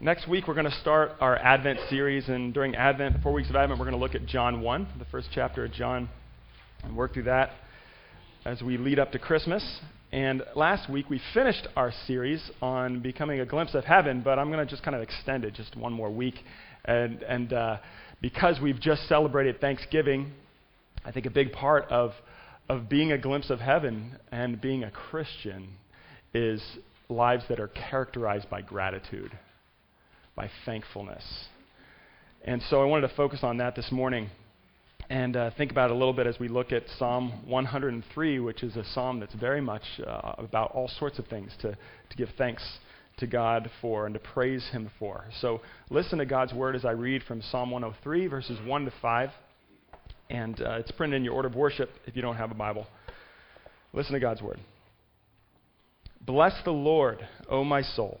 Next week, we're going to start our Advent series, and during Advent, four weeks of Advent, we're going to look at John 1, the first chapter of John, and work through that as we lead up to Christmas. And last week, we finished our series on becoming a glimpse of heaven, but I'm going to just kind of extend it just one more week. And, and uh, because we've just celebrated Thanksgiving, I think a big part of, of being a glimpse of heaven and being a Christian is lives that are characterized by gratitude, by thankfulness. And so I wanted to focus on that this morning and uh, think about it a little bit as we look at Psalm 103, which is a psalm that's very much uh, about all sorts of things to, to give thanks to God for and to praise Him for. So listen to God's word as I read from Psalm 103, verses 1 to 5. And uh, it's printed in your order of worship if you don't have a Bible. Listen to God's word. Bless the Lord, O my soul,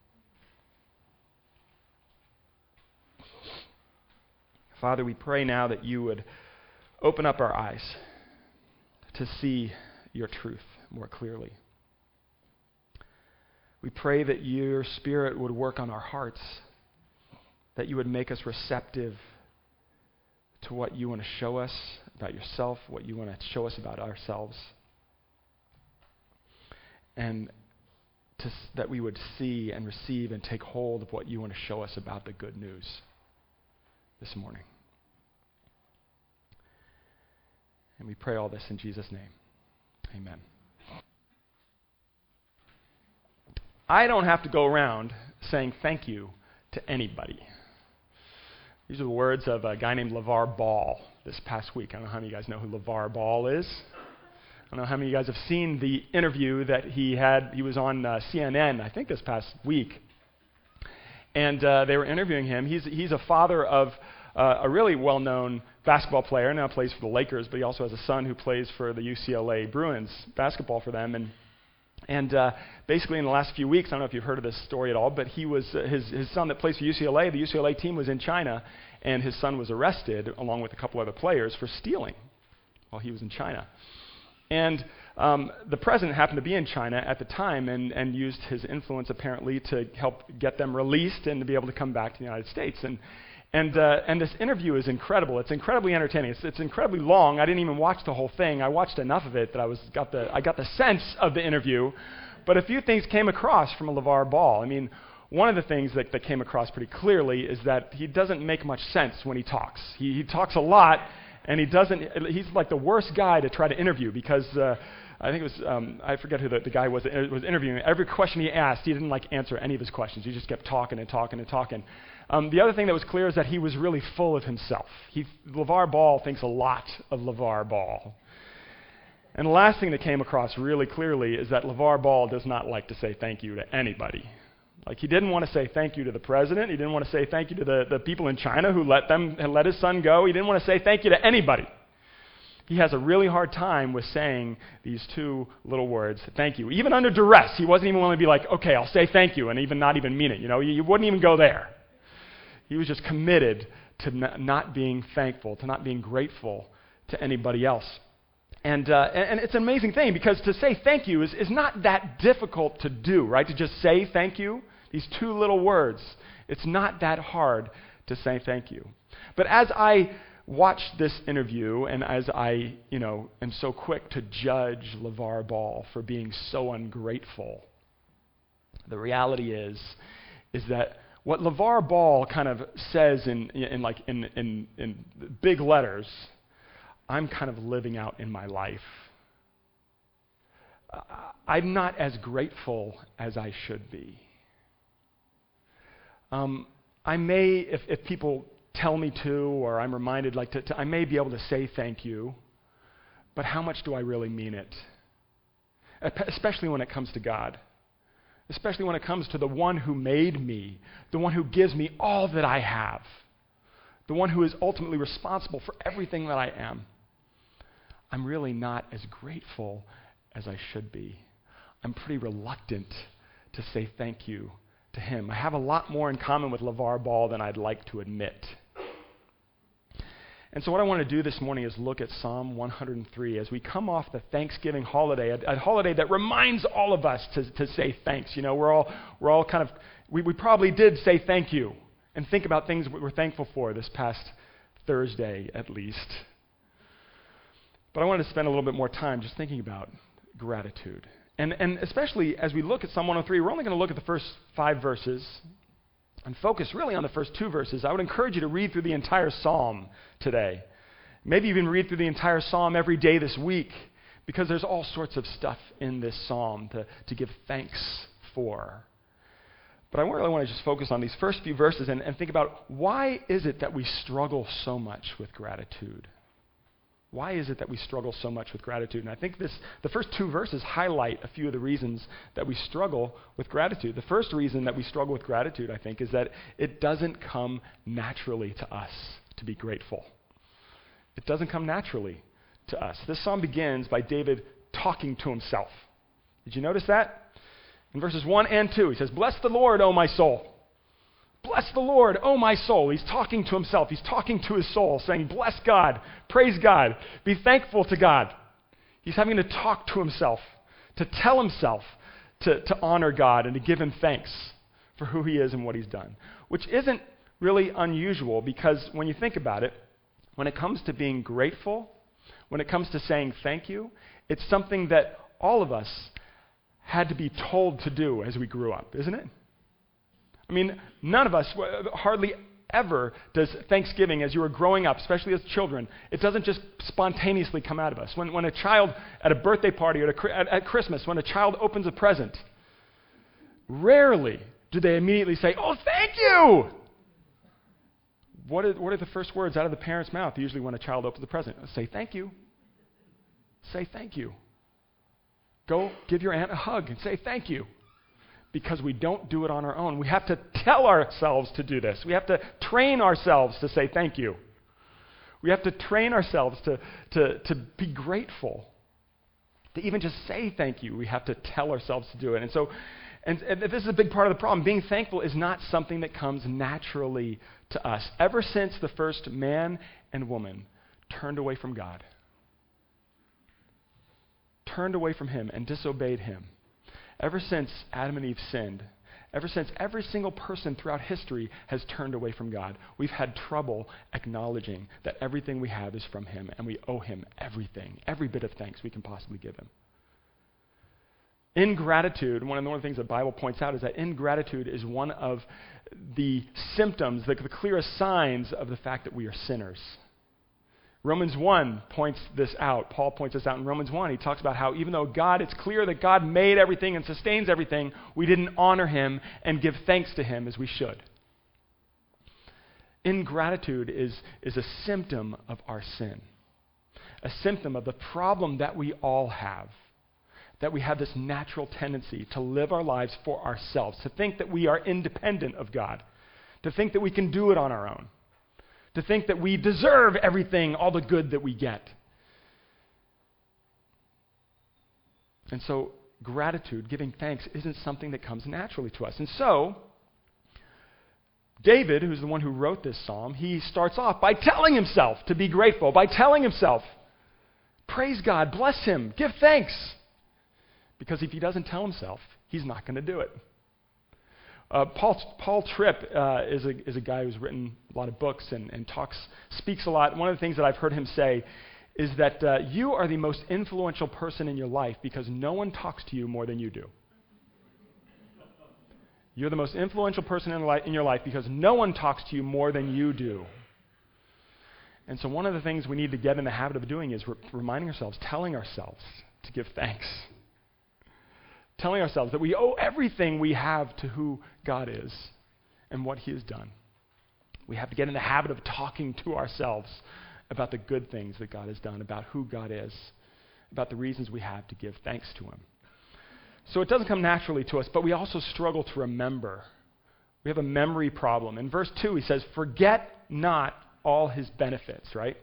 Father, we pray now that you would open up our eyes to see your truth more clearly. We pray that your Spirit would work on our hearts, that you would make us receptive to what you want to show us about yourself, what you want to show us about ourselves and to, that we would see and receive and take hold of what you want to show us about the good news this morning. And we pray all this in Jesus' name. Amen. I don't have to go around saying thank you to anybody. These are the words of a guy named LeVar Ball this past week. I don't know how many of you guys know who LeVar Ball is. I don't know how many of you guys have seen the interview that he had. He was on uh, CNN, I think, this past week. And uh, they were interviewing him. He's, he's a father of uh, a really well known basketball player, now plays for the Lakers, but he also has a son who plays for the UCLA Bruins basketball for them. And, and uh, basically, in the last few weeks, I don't know if you've heard of this story at all, but he was, uh, his, his son that plays for UCLA, the UCLA team was in China, and his son was arrested along with a couple other players for stealing while he was in China. And um, the president happened to be in China at the time and, and used his influence apparently to help get them released and to be able to come back to the United States. And, and, uh, and this interview is incredible. It's incredibly entertaining. It's, it's incredibly long. I didn't even watch the whole thing. I watched enough of it that I, was, got, the, I got the sense of the interview. But a few things came across from a LeVar Ball. I mean, one of the things that, that came across pretty clearly is that he doesn't make much sense when he talks. He, he talks a lot and he doesn't. He's like the worst guy to try to interview because uh, I think it was um, I forget who the, the guy was that was interviewing. Every question he asked, he didn't like answer any of his questions. He just kept talking and talking and talking. Um, the other thing that was clear is that he was really full of himself. He, LeVar Ball thinks a lot of LeVar Ball. And the last thing that came across really clearly is that LeVar Ball does not like to say thank you to anybody. Like he didn't want to say thank you to the president. He didn't want to say thank you to the, the people in China who let them let his son go. He didn't want to say thank you to anybody. He has a really hard time with saying these two little words, thank you. Even under duress, he wasn't even willing to be like, okay, I'll say thank you, and even not even mean it. You know, you, wouldn't even go there. He was just committed to not being thankful, to not being grateful to anybody else. And, uh, and, it's an amazing thing because to say thank you is, is not that difficult to do, right? To just say thank you. These two little words. It's not that hard to say thank you. But as I watched this interview and as I, you know, am so quick to judge LeVar Ball for being so ungrateful, the reality is, is that what LeVar Ball kind of says in, in like in, in, in big letters, I'm kind of living out in my life. I'm not as grateful as I should be. Um, I may, if, if people tell me to, or I'm reminded, like, to, to, I may be able to say thank you, but how much do I really mean it? Especially when it comes to God. Especially when it comes to the one who made me, the one who gives me all that I have, the one who is ultimately responsible for everything that I am, I'm really not as grateful as I should be. I'm pretty reluctant to say thank you to him. I have a lot more in common with LeVar Ball than I'd like to admit. And so, what I want to do this morning is look at Psalm 103 as we come off the Thanksgiving holiday, a, a holiday that reminds all of us to, to say thanks. You know, we're all, we're all kind of, we, we probably did say thank you and think about things we're thankful for this past Thursday, at least. But I wanted to spend a little bit more time just thinking about gratitude. And, and especially as we look at Psalm 103, we're only going to look at the first five verses and focus really on the first two verses. I would encourage you to read through the entire psalm today. Maybe even read through the entire psalm every day this week because there's all sorts of stuff in this psalm to, to give thanks for. But I really want to just focus on these first few verses and, and think about why is it that we struggle so much with gratitude? Why is it that we struggle so much with gratitude? And I think this, the first two verses highlight a few of the reasons that we struggle with gratitude. The first reason that we struggle with gratitude, I think, is that it doesn't come naturally to us to be grateful. It doesn't come naturally to us. This psalm begins by David talking to himself. Did you notice that? In verses 1 and 2, he says, Bless the Lord, O my soul. Bless the Lord, O my soul. He's talking to himself. He's talking to his soul, saying, Bless God, praise God, be thankful to God. He's having to talk to himself, to tell himself to, to honor God and to give him thanks for who he is and what he's done, which isn't really unusual because when you think about it, when it comes to being grateful, when it comes to saying thank you, it's something that all of us had to be told to do as we grew up, isn't it? I mean, none of us, hardly ever does Thanksgiving, as you were growing up, especially as children, it doesn't just spontaneously come out of us. When, when a child at a birthday party or at, at Christmas, when a child opens a present, rarely do they immediately say, Oh, thank you! What are, what are the first words out of the parent's mouth usually when a child opens a present? Say thank you. Say thank you. Go give your aunt a hug and say thank you because we don't do it on our own. We have to tell ourselves to do this. We have to train ourselves to say thank you. We have to train ourselves to, to, to be grateful. To even just say thank you, we have to tell ourselves to do it. And so, and, and this is a big part of the problem. Being thankful is not something that comes naturally to us. Ever since the first man and woman turned away from God, turned away from Him and disobeyed Him, Ever since Adam and Eve sinned, ever since every single person throughout history has turned away from God, we've had trouble acknowledging that everything we have is from Him and we owe Him everything, every bit of thanks we can possibly give Him. Ingratitude, one of the things the Bible points out is that ingratitude is one of the symptoms, the, the clearest signs of the fact that we are sinners. Romans 1 points this out. Paul points this out in Romans 1. He talks about how even though God, it's clear that God made everything and sustains everything, we didn't honor him and give thanks to him as we should. Ingratitude is, is a symptom of our sin, a symptom of the problem that we all have. That we have this natural tendency to live our lives for ourselves, to think that we are independent of God, to think that we can do it on our own to think that we deserve everything, all the good that we get. And so, gratitude, giving thanks, isn't something that comes naturally to us. And so, David, who's the one who wrote this psalm, he starts off by telling himself to be grateful, by telling himself, praise God, bless him, give thanks. Because if he doesn't tell himself, he's not going to do it. Uh, Paul, Paul Tripp uh, is, a, is a guy who's written a lot of books and, and talks, speaks a lot. One of the things that I've heard him say is that uh, you are the most influential person in your life because no one talks to you more than you do. You're the most influential person in, li- in your life because no one talks to you more than you do. And so, one of the things we need to get in the habit of doing is re- reminding ourselves, telling ourselves to give thanks telling ourselves that we owe everything we have to who God is and what He has done. We have to get in the habit of talking to ourselves about the good things that God has done, about who God is, about the reasons we have to give thanks to Him. So it doesn't come naturally to us, but we also struggle to remember. We have a memory problem. In verse 2, he says, Forget not all his benefits, right?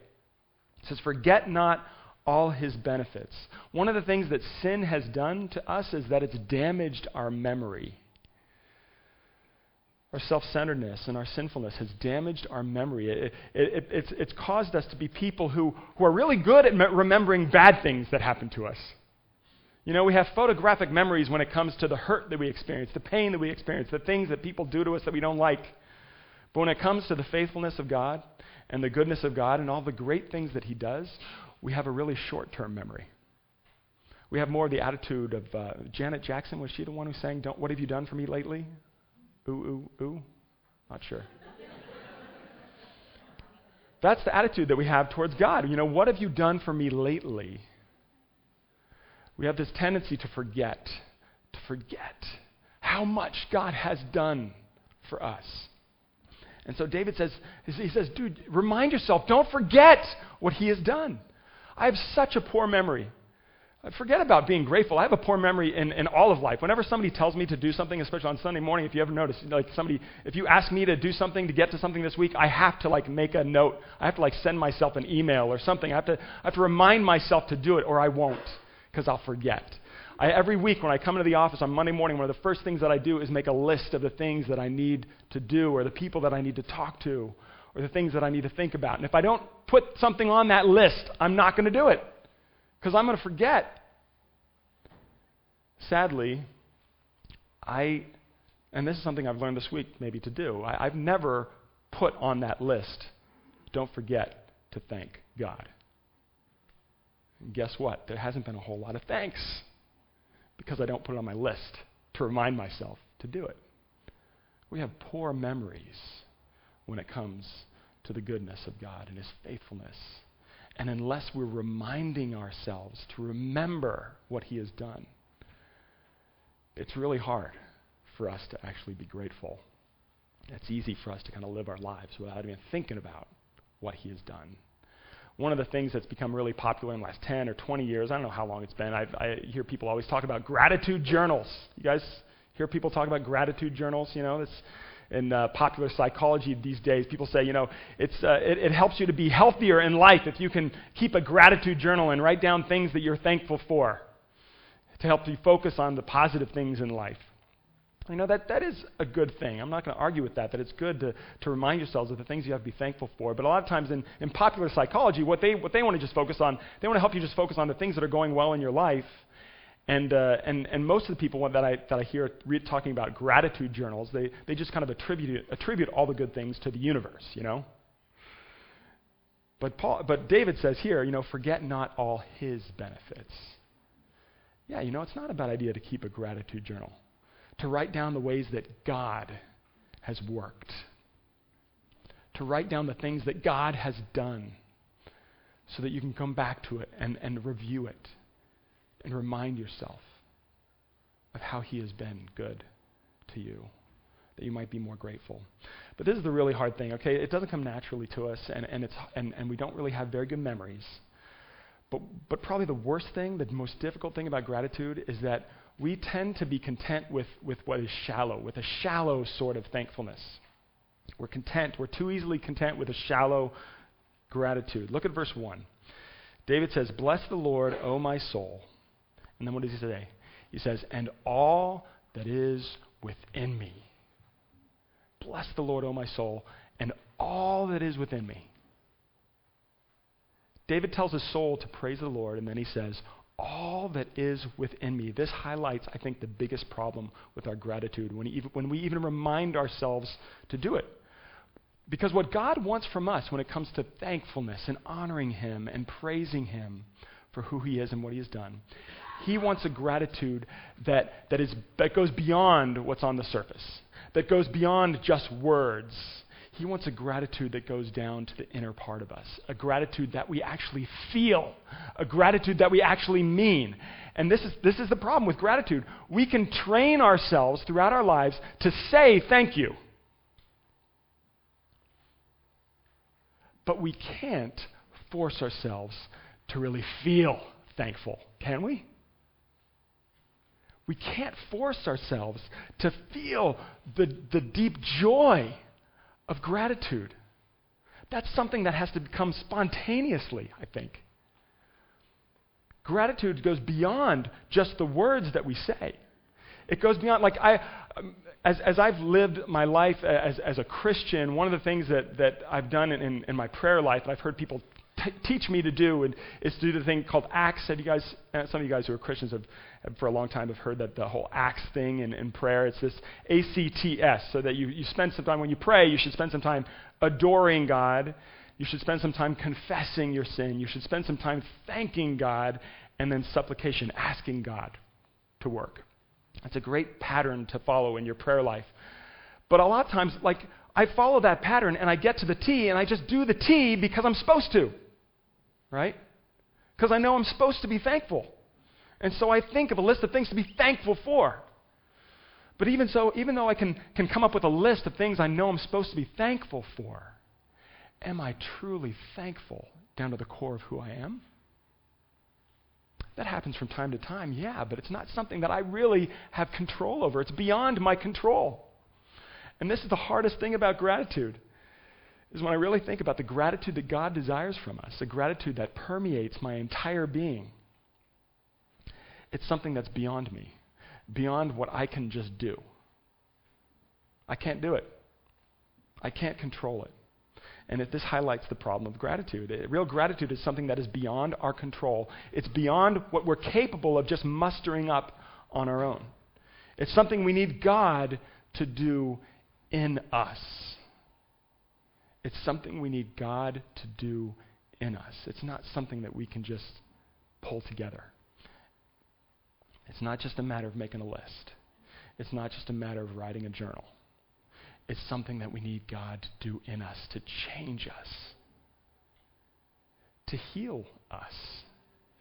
He says, Forget not all his benefits. One of the things that sin has done to us is that it's damaged our memory. Our self centeredness and our sinfulness has damaged our memory. It, it, it, it's, it's caused us to be people who, who are really good at me- remembering bad things that happen to us. You know, we have photographic memories when it comes to the hurt that we experience, the pain that we experience, the things that people do to us that we don't like. But when it comes to the faithfulness of God and the goodness of God and all the great things that He does, we have a really short term memory. We have more of the attitude of uh, Janet Jackson. Was she the one who sang, Don't, What have you done for me lately? Ooh, ooh, ooh? Not sure. That's the attitude that we have towards God. You know, what have you done for me lately? We have this tendency to forget, to forget how much God has done for us. And so David says, he says, dude, remind yourself, don't forget what he has done. I have such a poor memory. Forget about being grateful. I have a poor memory in, in all of life. Whenever somebody tells me to do something, especially on Sunday morning, if you ever notice, like somebody, if you ask me to do something to get to something this week, I have to like make a note. I have to like send myself an email or something. I have to, I have to remind myself to do it or I won't because I'll forget. I, every week when I come into the office on Monday morning, one of the first things that I do is make a list of the things that I need to do or the people that I need to talk to or the things that I need to think about. And if I don't put something on that list, I'm not going to do it because I'm going to forget. Sadly, I, and this is something I've learned this week maybe to do, I, I've never put on that list, don't forget to thank God. And guess what? There hasn't been a whole lot of thanks because I don't put it on my list to remind myself to do it. We have poor memories when it comes to the goodness of God and His faithfulness. And unless we're reminding ourselves to remember what He has done, it's really hard for us to actually be grateful. It's easy for us to kind of live our lives without even thinking about what He has done one of the things that's become really popular in the last 10 or 20 years, I don't know how long it's been, I, I hear people always talk about gratitude journals. You guys hear people talk about gratitude journals? You know, this in uh, popular psychology these days, people say, you know, it's, uh, it, it helps you to be healthier in life if you can keep a gratitude journal and write down things that you're thankful for to help you focus on the positive things in life. You know, that, that is a good thing. I'm not going to argue with that, that it's good to, to remind yourselves of the things you have to be thankful for. But a lot of times in, in popular psychology, what they, what they want to just focus on, they want to help you just focus on the things that are going well in your life. And, uh, and, and most of the people that I, that I hear re- talking about gratitude journals, they, they just kind of attribute, attribute all the good things to the universe, you know? But, Paul, but David says here, you know, forget not all his benefits. Yeah, you know, it's not a bad idea to keep a gratitude journal to write down the ways that God has worked, to write down the things that God has done so that you can come back to it and, and review it and remind yourself of how He has been good to you, that you might be more grateful. But this is the really hard thing, okay? It doesn't come naturally to us, and, and, it's, and, and we don't really have very good memories. But, but probably the worst thing, the most difficult thing about gratitude is that we tend to be content with, with what is shallow, with a shallow sort of thankfulness. We're content. We're too easily content with a shallow gratitude. Look at verse 1. David says, Bless the Lord, O my soul. And then what does he say? He says, And all that is within me. Bless the Lord, O my soul, and all that is within me. David tells his soul to praise the Lord, and then he says, all that is within me. This highlights, I think, the biggest problem with our gratitude when, even, when we even remind ourselves to do it. Because what God wants from us when it comes to thankfulness and honoring Him and praising Him for who He is and what He has done, He wants a gratitude that, that, is, that goes beyond what's on the surface, that goes beyond just words he wants a gratitude that goes down to the inner part of us, a gratitude that we actually feel, a gratitude that we actually mean. And this is, this is the problem with gratitude. We can train ourselves throughout our lives to say thank you. But we can't force ourselves to really feel thankful, can we? We can't force ourselves to feel the, the deep joy of gratitude. That's something that has to come spontaneously, I think. Gratitude goes beyond just the words that we say. It goes beyond, like, I, as, as I've lived my life as, as a Christian, one of the things that, that I've done in, in my prayer life, I've heard people t- teach me to do, and is to do the thing called Acts. Have you guys, uh, some of you guys who are Christians have, have for a long time have heard that the whole Acts thing in, in prayer. It's this A C T S, so that you, you spend some time, when you pray, you should spend some time adoring God. You should spend some time confessing your sin. You should spend some time thanking God, and then supplication, asking God to work. That's a great pattern to follow in your prayer life. But a lot of times, like, I follow that pattern and I get to the T and I just do the T because I'm supposed to. Right? Because I know I'm supposed to be thankful. And so I think of a list of things to be thankful for. But even so, even though I can, can come up with a list of things I know I'm supposed to be thankful for, am I truly thankful down to the core of who I am? That happens from time to time, yeah, but it's not something that I really have control over. It's beyond my control. And this is the hardest thing about gratitude. Is when I really think about the gratitude that God desires from us, a gratitude that permeates my entire being. It's something that's beyond me, beyond what I can just do. I can't do it. I can't control it. And if this highlights the problem of gratitude. It, real gratitude is something that is beyond our control. It's beyond what we're capable of just mustering up on our own. It's something we need God to do in us. It's something we need God to do in us. It's not something that we can just pull together. It's not just a matter of making a list. It's not just a matter of writing a journal. It's something that we need God to do in us, to change us, to heal us,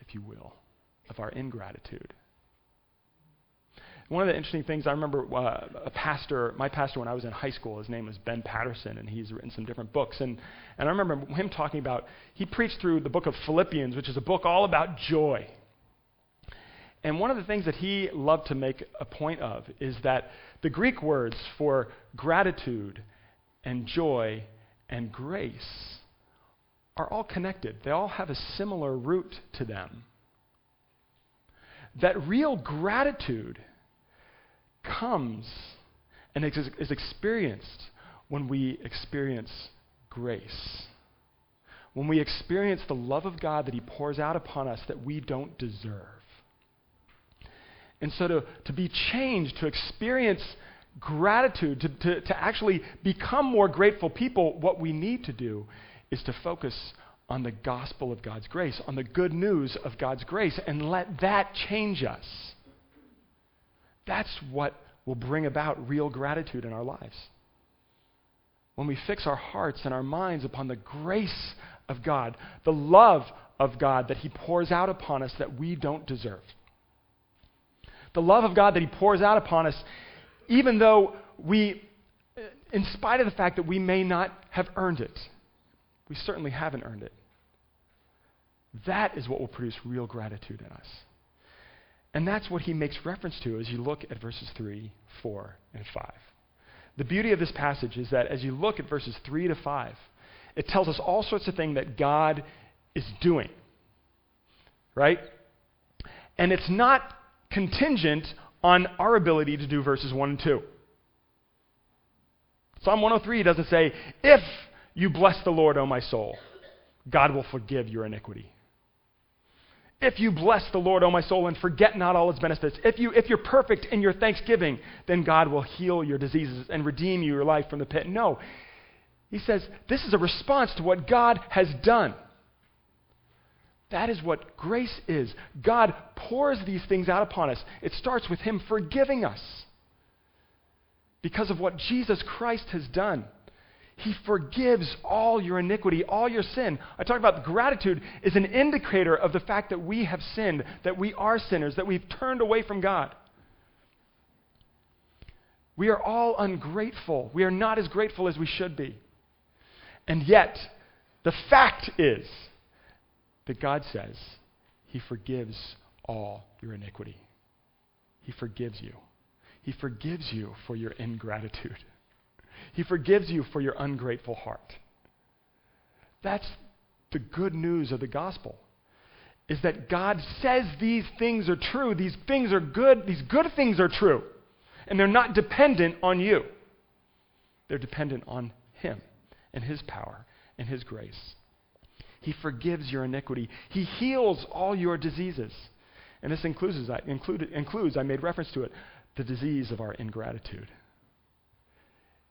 if you will, of our ingratitude. One of the interesting things I remember uh, a pastor, my pastor when I was in high school, his name was Ben Patterson, and he's written some different books. And, and I remember him talking about, he preached through the book of Philippians, which is a book all about joy. And one of the things that he loved to make a point of is that the Greek words for gratitude and joy and grace are all connected, they all have a similar root to them. That real gratitude comes and is experienced when we experience grace. When we experience the love of God that He pours out upon us that we don't deserve. And so to, to be changed, to experience gratitude, to, to, to actually become more grateful people, what we need to do is to focus on the gospel of God's grace, on the good news of God's grace, and let that change us. That's what will bring about real gratitude in our lives. When we fix our hearts and our minds upon the grace of God, the love of God that He pours out upon us that we don't deserve the love of God that He pours out upon us, even though we, in spite of the fact that we may not have earned it, we certainly haven't earned it. That is what will produce real gratitude in us. And that's what he makes reference to as you look at verses 3, 4, and 5. The beauty of this passage is that as you look at verses 3 to 5, it tells us all sorts of things that God is doing. Right? And it's not contingent on our ability to do verses 1 and 2. Psalm 103 doesn't say, If you bless the Lord, O my soul, God will forgive your iniquity. If you bless the Lord, O my soul, and forget not all his benefits, if, you, if you're perfect in your thanksgiving, then God will heal your diseases and redeem your life from the pit. No. He says, this is a response to what God has done. That is what grace is. God pours these things out upon us. It starts with Him forgiving us because of what Jesus Christ has done. He forgives all your iniquity, all your sin. I talk about gratitude is an indicator of the fact that we have sinned, that we are sinners, that we've turned away from God. We are all ungrateful. We are not as grateful as we should be. And yet, the fact is that God says He forgives all your iniquity. He forgives you. He forgives you for your ingratitude. He forgives you for your ungrateful heart. That's the good news of the gospel. Is that God says these things are true. These things are good. These good things are true. And they're not dependent on you. They're dependent on Him and His power and His grace. He forgives your iniquity. He heals all your diseases. And this includes, include, includes, I made reference to it, the disease of our ingratitude.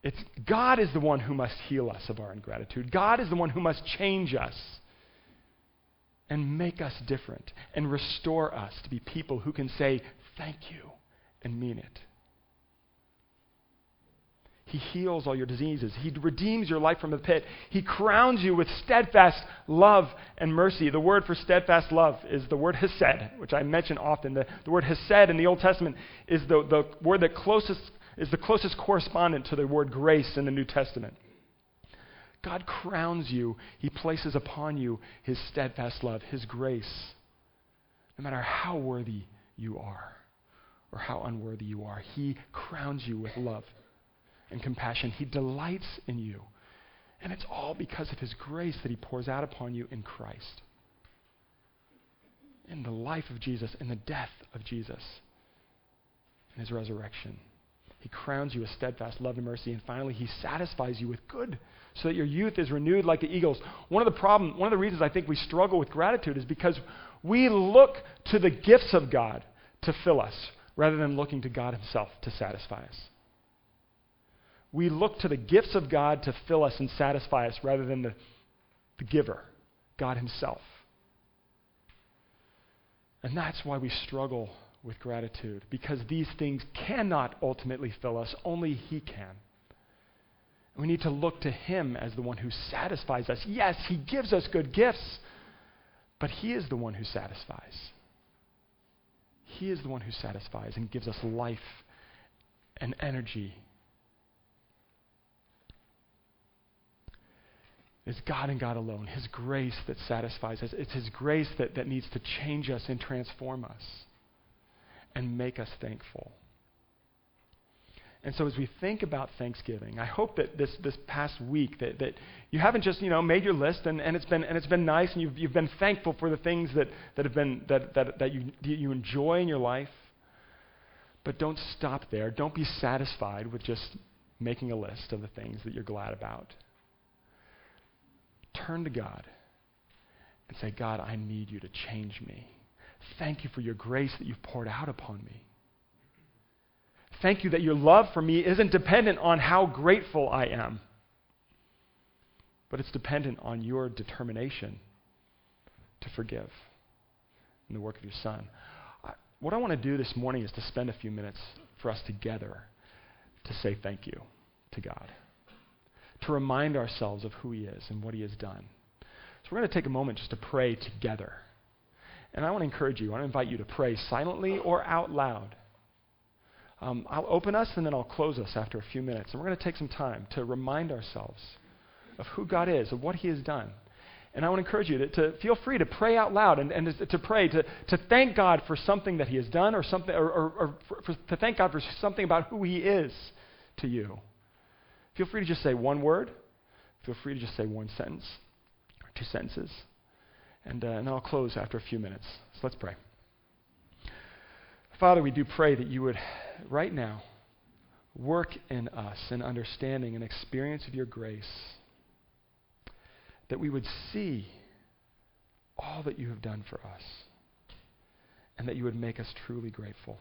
It's God is the one who must heal us of our ingratitude. God is the one who must change us and make us different and restore us to be people who can say thank you and mean it. He heals all your diseases. He redeems your life from the pit. He crowns you with steadfast love and mercy. The word for steadfast love is the word hesed, which I mention often. The, the word hesed in the Old Testament is the, the word that closest, is the closest correspondent to the word grace in the New Testament. God crowns you. He places upon you his steadfast love, his grace, no matter how worthy you are or how unworthy you are. He crowns you with love and compassion. He delights in you. And it's all because of His grace that He pours out upon you in Christ. In the life of Jesus, in the death of Jesus, in His resurrection. He crowns you with steadfast love and mercy. And finally, He satisfies you with good so that your youth is renewed like the eagles. One of the problem, one of the reasons I think we struggle with gratitude is because we look to the gifts of God to fill us rather than looking to God Himself to satisfy us we look to the gifts of God to fill us and satisfy us rather than the, the giver, God Himself. And that's why we struggle with gratitude, because these things cannot ultimately fill us, only He can. We need to look to Him as the one who satisfies us. Yes, He gives us good gifts, but He is the one who satisfies. He is the one who satisfies and gives us life and energy It's God and God alone, His grace that satisfies us. It's His grace that, that needs to change us and transform us and make us thankful. And so as we think about Thanksgiving, I hope that this, this past week that, that you haven't just, you know, made your list and, and, it's, been, and it's been nice and you've, you've been thankful for the things that, that, have been, that, that, that, you, you enjoy in your life. But don't stop there. Don't be satisfied with just making a list of the things that you're glad about turn to God and say, God, I need you to change me. Thank you for your grace that you've poured out upon me. Thank you that your love for me isn't dependent on how grateful I am, but it's dependent on your determination to forgive in the work of your Son. What I want to do this morning is to spend a few minutes for us together to say thank you to God to remind ourselves of who He is and what He has done. So we're going to take a moment just to pray together. And I want to encourage you, I want to invite you to pray silently or out loud. Um, I'll open us and then I'll close us after a few minutes. And we're going to take some time to remind ourselves of who God is, of what He has done. And I want to encourage you to, to feel free to pray out loud and, and to pray, to, to thank God for something that He has done or, something, or, or, or for, for, to thank God for something about who He is to you. Feel free to just say one word. Feel free to just say one sentence or two sentences. And, uh, and I'll close after a few minutes. So let's pray. Father, we do pray that you would, right now, work in us an understanding and experience of your grace, that we would see all that you have done for us, and that you would make us truly grateful.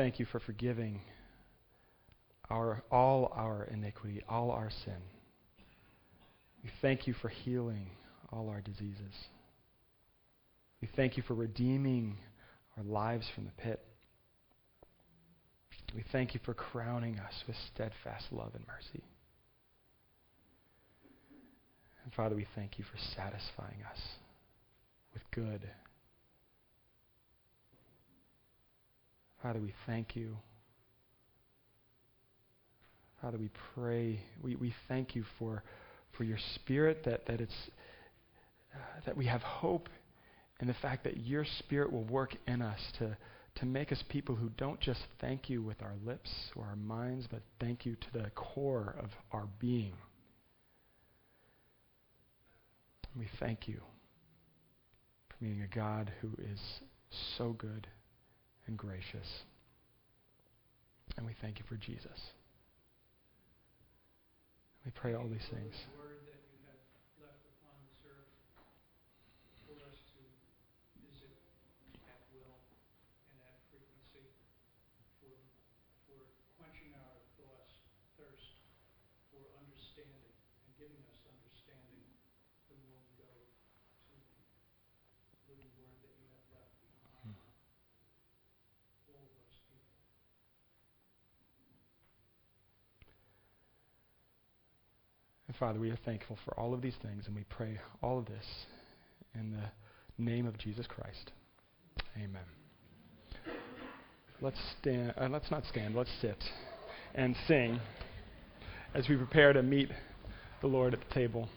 Thank you for forgiving our, all our iniquity, all our sin. We thank you for healing all our diseases. We thank you for redeeming our lives from the pit. We thank you for crowning us with steadfast love and mercy. And Father, we thank you for satisfying us with good. Father, we thank you. Father, we pray, we, we thank you for, for your spirit, that, that, it's, uh, that we have hope in the fact that your spirit will work in us to, to make us people who don't just thank you with our lips or our minds, but thank you to the core of our being. We thank you for being a God who is so good and gracious. And we thank you for Jesus. We pray all these things. And Father, we are thankful for all of these things, and we pray all of this in the name of Jesus Christ. Amen. Let's stand. Uh, let's not stand. Let's sit and sing as we prepare to meet the Lord at the table.